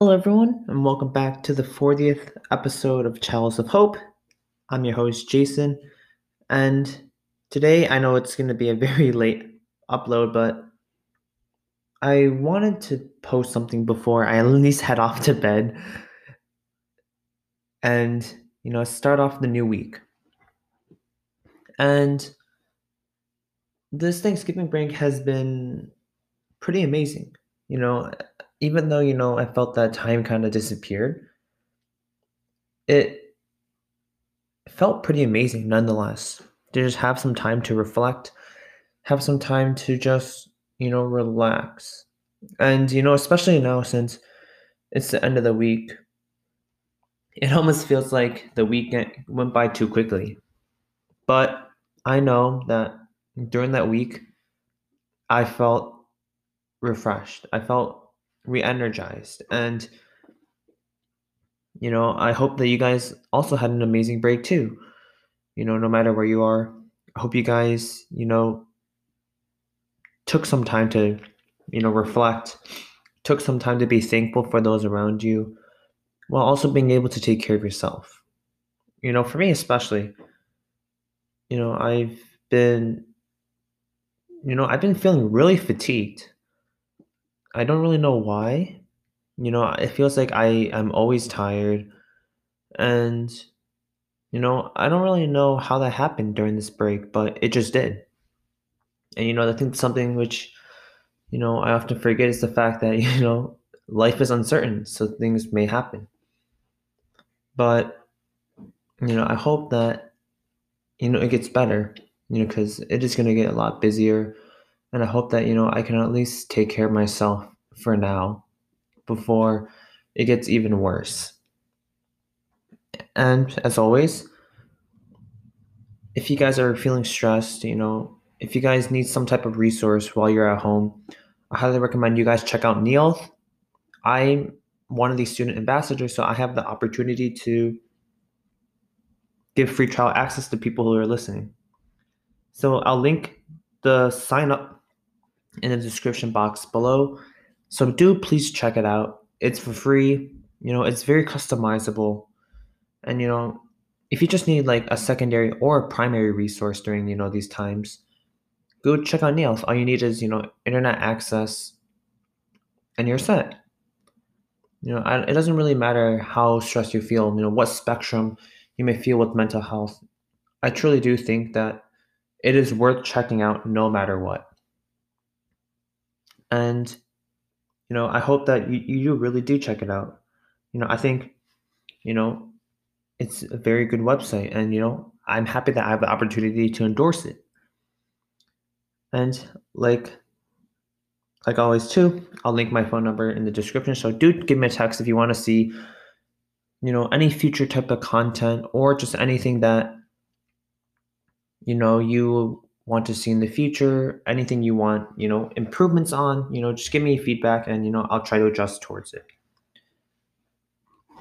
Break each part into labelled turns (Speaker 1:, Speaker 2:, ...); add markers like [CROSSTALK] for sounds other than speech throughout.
Speaker 1: Hello, everyone, and welcome back to the 40th episode of Chalice of Hope. I'm your host, Jason, and today I know it's going to be a [LAUGHS] very late upload, but I wanted to post something before I at least head off to bed and, you know, start off the new week. And this Thanksgiving break has been pretty amazing. You know, even though, you know, I felt that time kind of disappeared, it felt pretty amazing nonetheless to just have some time to reflect, have some time to just, you know, relax. And, you know, especially now since it's the end of the week, it almost feels like the weekend went by too quickly. But I know that during that week, I felt refreshed. I felt re energized. And, you know, I hope that you guys also had an amazing break too. You know, no matter where you are, I hope you guys, you know, took some time to, you know, reflect, took some time to be thankful for those around you, while also being able to take care of yourself. You know, for me especially, you know, I've been, you know, I've been feeling really fatigued. I don't really know why. You know, it feels like I I'm always tired. And, you know, I don't really know how that happened during this break, but it just did. And, you know, I think something which, you know, I often forget is the fact that, [LAUGHS] you know, life is uncertain, so things may happen. But, you know, I hope that, you know, it gets better, you know, because it is going to get a lot busier. And I hope that, you know, I can at least take care of myself for now before it gets even worse. And as always, if you guys are feeling stressed, you know, if you guys need some type of resource while you're at home, I highly recommend you guys check out Neolth. I'm one of these student ambassadors, so I have the opportunity to give free trial access to people who are listening. So I'll link the sign up in the description box below. So do please check it out. It's for free. You know, it's very customizable. And you know, if you just need like a secondary or a primary resource during, you know, these times, go check out Neolth. All you need is, you know, internet access and you're set. You know, I, it doesn't really matter how stressed you feel, you know, what spectrum you may feel with mental health. I truly do think that it is worth checking out no matter what. And, you know, I hope that you, you really do check it out. You know, I think, you know, it's a very good website and, you know, I'm happy that I have the opportunity to endorse it. And like like always too, I'll link my phone number in the description. So do give me a text if you want to see, you know, any future type of content or just anything that you know you want to see in the future, anything you want, you know, improvements on, you know, just give me feedback and you know, I'll try to adjust towards it.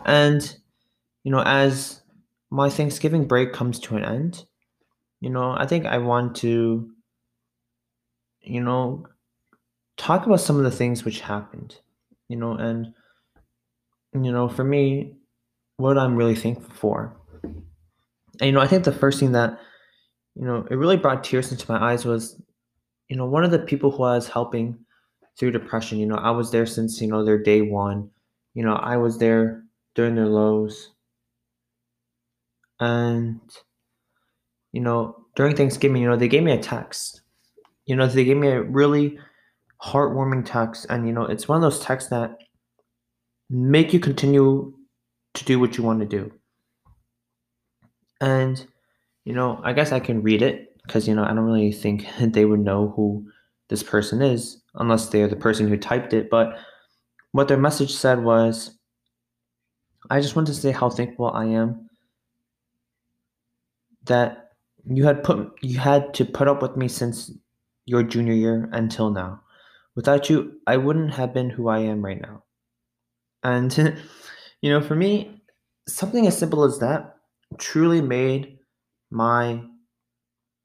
Speaker 1: And you know, as my Thanksgiving break comes to an end, you know, I think I want to you know, talk about some of the things which happened, you know, and you know, for me, what I'm really thankful for. And you know, I think the first thing that you know, it really brought tears into my eyes was, you know, one of the people who I was helping through depression. You know, I was there since you know their day one. You know, I was there during their lows, and you know, during Thanksgiving, you know, they gave me a text. You know, they gave me a really heartwarming text and you know it's one of those texts that make you continue to do what you want to do and you know i guess i can read it because you know i don't really think [LAUGHS] they would know who this person is unless they're the person who typed it but what their message said was i just want to say how thankful i am that you had put you had to put up with me since your junior year until now Without you, I wouldn't have been who I am right now. And, [LAUGHS] you know, for me, something as simple as that truly made my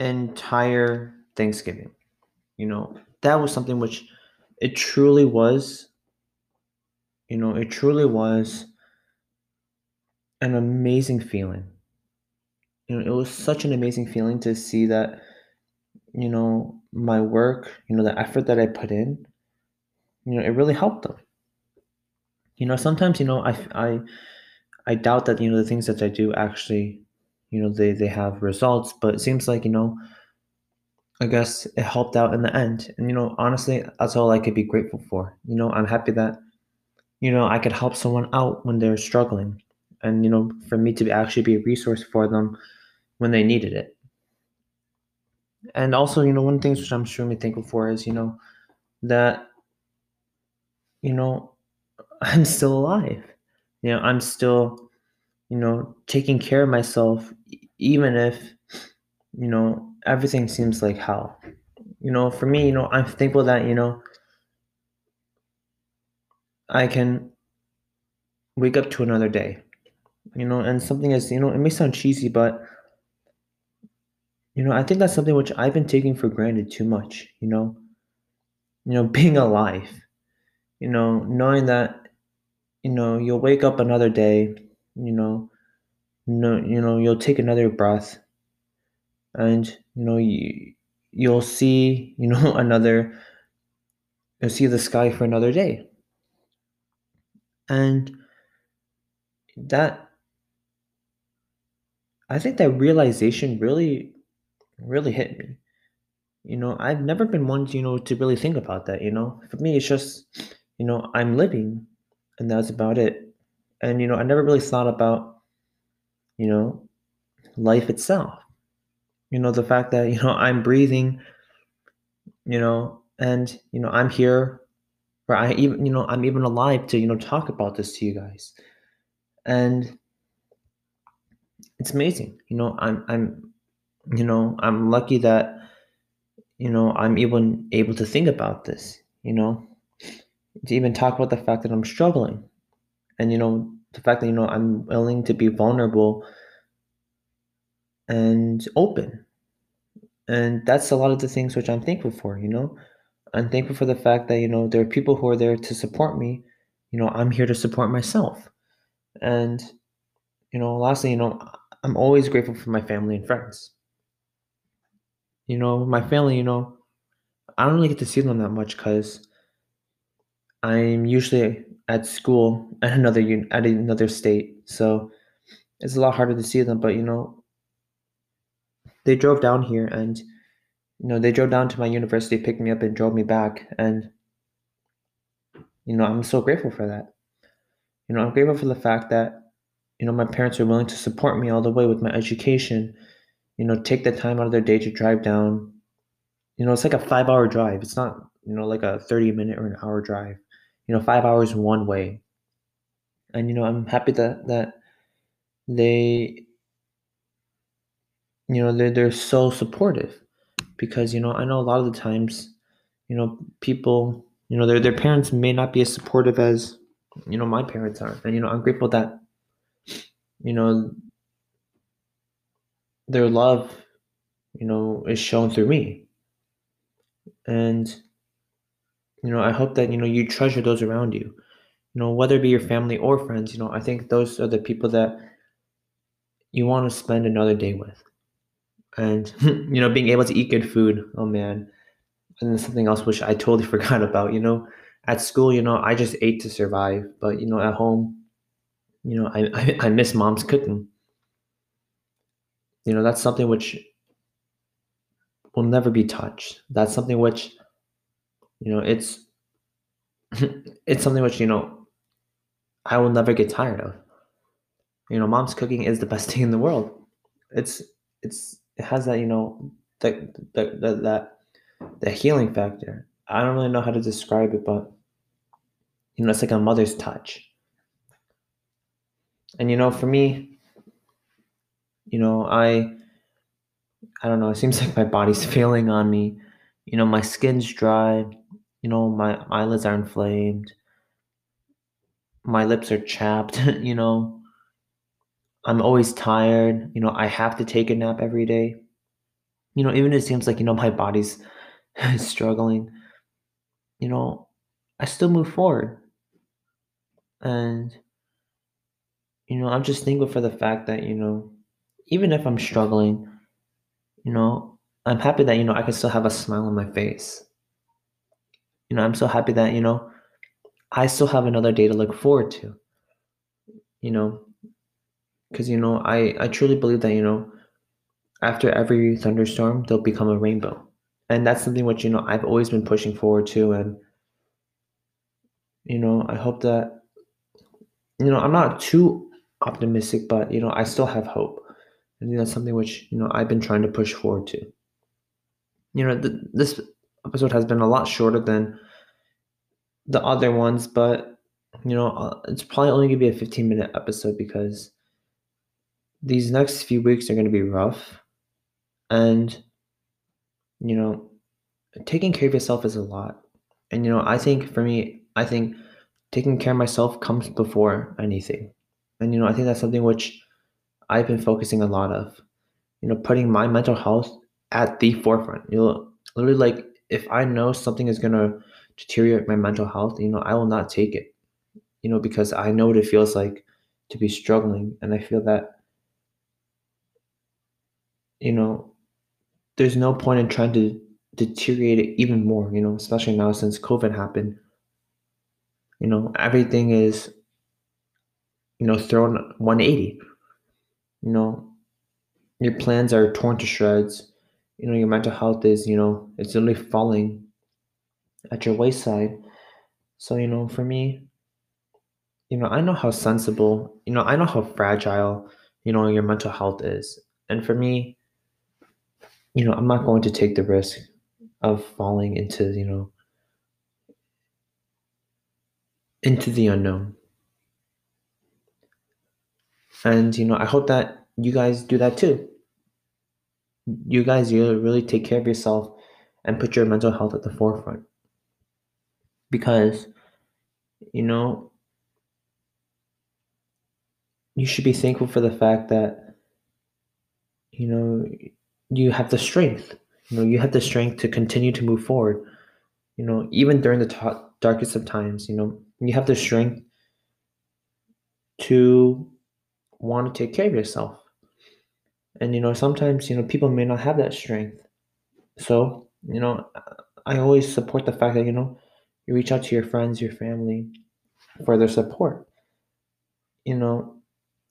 Speaker 1: entire Thanksgiving. You know, that was something which it truly was, you know, it truly was an amazing feeling. You know, it was such an amazing feeling to see that, you know, my work, you know, the effort that I put in, you know, it really helped them. You know, sometimes, you know, I I I doubt that, you know, the things that I do actually, you know, they they have results, but it seems like, you know, I guess it helped out in the end. And, you know, honestly, that's all I could be grateful for. You know, I'm happy that, you know, I could help someone out when they're struggling. And, you know, for me to actually be a resource for them when they needed it. And also, you know, one things which I'm extremely thankful for is, you know, that, you know, [LAUGHS] I'm still alive. You know, I'm still, you know, taking care of myself, even if, you know, everything seems like hell. You know, for me, you know, I'm thankful that, you know, I can wake up to another day. You know, and something is, you know, it may sound cheesy, but, you know, I think that's something which I've been taking for granted too much, you know, you know, [LAUGHS] being alive, you know, knowing that, you know, you'll wake up another day, you know, no, you know, you'll take another breath and, you know, you, you'll see, you know, [LAUGHS] another, you'll see the sky for another day. And that, I think that realization really, really hit me. You know, I've never been one, you know, to really think about that, you know. For me, it's just, you know, I'm living and that's about it. And, you know, I never really thought about, you know, life itself. You know, the fact that, you know, I'm breathing, you know, and, you know, I'm here, or I even, you know, I'm even alive to, you know, talk about this to you guys. And it's amazing. You know, I'm, I'm, you know, I'm lucky that, you know, I'm even able to think about this, you know, to even talk about the fact that I'm struggling and you know the fact that you know i'm willing to be vulnerable and open. And that's a lot of the things which i'm thankful for you know? I'm thankful for the fact that you know there are people who are there to support me. You know i'm here to support myself. And you know lastly you know i'm always grateful for my family and friends. You know my family you know i don't really get to see them that much because i'm usually at school at another un- at another state. So it's a lot harder to see them but you know they drove down here and you know they drove down to my university picked me up and drove me back. And you know i'm so grateful for that. You know i'm grateful for the fact that you know my parents are willing to support me all the way with my education. You know take the time out of their day to drive down. You know it's like a five hour drive. It's not you know like a 30 minute or an hour drive you know five hours one way and you know i'm happy that that they you know they're, they're so supportive because you know i know a lot of the times you know people you know their their parents may not be as supportive as you know my parents are and you know i'm grateful that you know their love you know is shown through me and you know i hope that you know you treasure those around you. You know whether it be your family or friends you know i think those are the people that you want to spend another day with. And [LAUGHS] you know being able to eat good food oh man. And then something else which i totally [LAUGHS] forgot about you know at school you know i just ate to survive but you know at home you know i [LAUGHS] i, I miss mom's cooking. You know that's something which will never be touched. That's something which you know it's [LAUGHS] it's something which you know i will never get tired of. You know mom's cooking is the best [LAUGHS] thing in the world. It's it's it has that you know the, the that the healing factor. I don't really know how to describe it but you know it's like a mother's touch. And you know for me you know i i don't know it seems [LAUGHS] like my body's failing on me. You know my skin's dry you know my eyelids are inflamed my lips are chapped [LAUGHS] you know. I'm always tired you know i have to take a nap every day. You know even it seems like you know my body's [LAUGHS] struggling you know i still move forward. And, you know, I'm just thankful for the fact that, you know, even if I'm struggling, you know, I'm happy that, you know, I can still have a smile on my face. You know, I'm so happy that, you know, I still have another day to look forward to. You know, because, you know, I, I truly believe that, you know, after every thunderstorm, there'll become a rainbow. And that's something which, you know, I've always been pushing forward to. And, you know, I hope that, you know, I'm not too optimistic, but, you know, I still have hope. And that's something which, you know, I've been trying to push forward to. You know, th- this episode has been a lot shorter than the other ones, but, you know, uh, it's probably only going to be a 15 minute episode because these next few weeks are going to be rough. And, you know, taking care of yourself is a lot. And, you know, I think for me, I think taking care of myself comes before anything. And, you know, I think that's something which I've been focusing a lot of, you know, putting my mental health at the forefront. You know, literally like if I know something is gonna deteriorate my mental health, you know, I will not take it. You know, because I know what it feels like to be struggling. And I feel that, you know, there's no point in trying to deteriorate it even more, you know, especially now since COVID happened. You know, everything is, you know, thrown 180 you know, your plans are torn to shreds. You know, your mental health is, you know, it's only falling at your wayside. So, you know, for me, you know, I know how sensible, you know, I know how fragile, you know, your mental health is. And for me, you know, I'm not going to take the risk of falling into, you know, into the unknown. And, you know, I hope that you guys do that too. You guys, you really take care of yourself and put your mental health at the forefront. Because, you know, you should be thankful for the fact that, you know, you have the strength. You know, you have the strength to continue to move forward. You know, even during the t- darkest of times, you know, you have the strength to want to take care of yourself. And you know, sometimes you know people may not have that strength. So you know, I always support the fact that you know you reach out to your friends, your family for their support. You know,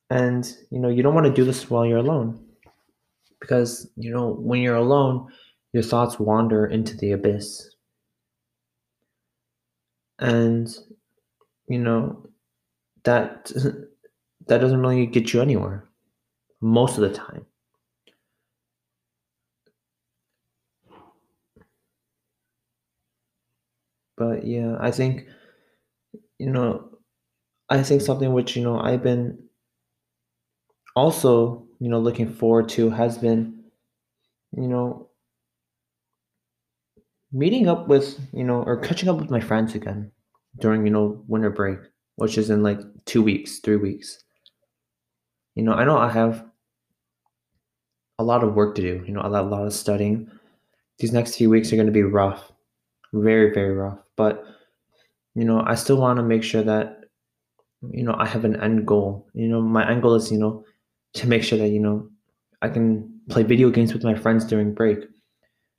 Speaker 1: and you know you don't want to do this while you're alone because you know when you're alone your thoughts wander into the abyss and you know that that doesn't really get you anywhere most of the time but yeah i think you know i think mm-hmm. something which you know i've been also you know looking forward to has been you know meeting up with you know or catching up with my friends again during you know winter break which is in like two weeks three weeks. You know i know i have a lot of work to do you know a lot, a lot of studying. These next few weeks are going to be rough very very rough but you know i still want to make sure that you know i have an end goal. You know my end goal is you know to make sure that you know i can play video games with my friends during break.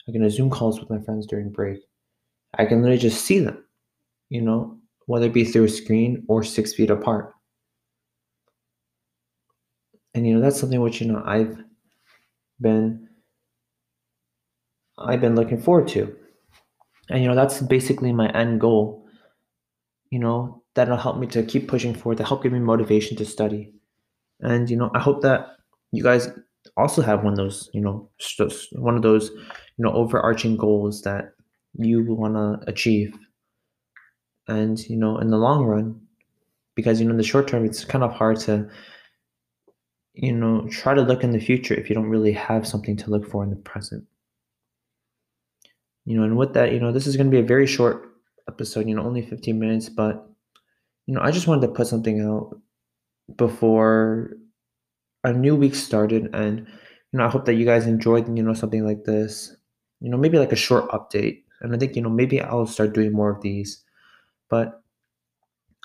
Speaker 1: I can have zoom calls with my friends during break. I can literally just see them you know whether it be through a screen or six feet apart. And you know that's something which you know i've been i've been looking forward to and you know that's basically my end goal you know that'll help me to keep pushing forward to help give me motivation to study. And you know i hope that you guys also have one of those you know one of those you know overarching goals that you want to achieve. And you know in the long run because you know in the short term it's kind of hard to you know try to look in the future if you don't really have something to look for in the present you know and with that you know this is going to be a very short episode you know only 15 minutes but you know i just wanted to put something out before a new week started and you know i hope that you guys enjoyed you know something like this you know maybe like a short update and i think you know maybe i'll start doing more of these but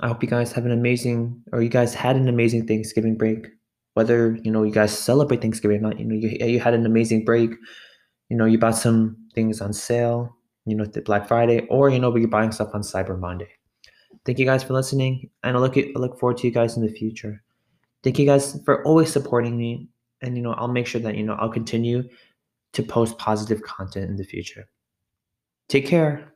Speaker 1: I hope you guys have an amazing, or you guys had an amazing Thanksgiving break. Whether you know you guys celebrate Thanksgiving or not, you know you, you had an amazing break. You know you bought some things on sale. You know the Black Friday, or you know we're buying stuff on Cyber Monday. Thank you guys for listening, and I look at, I look forward to you guys in the future. Thank you guys for always supporting me, and you know I'll make sure that you know I'll continue to post positive content in the future. Take care.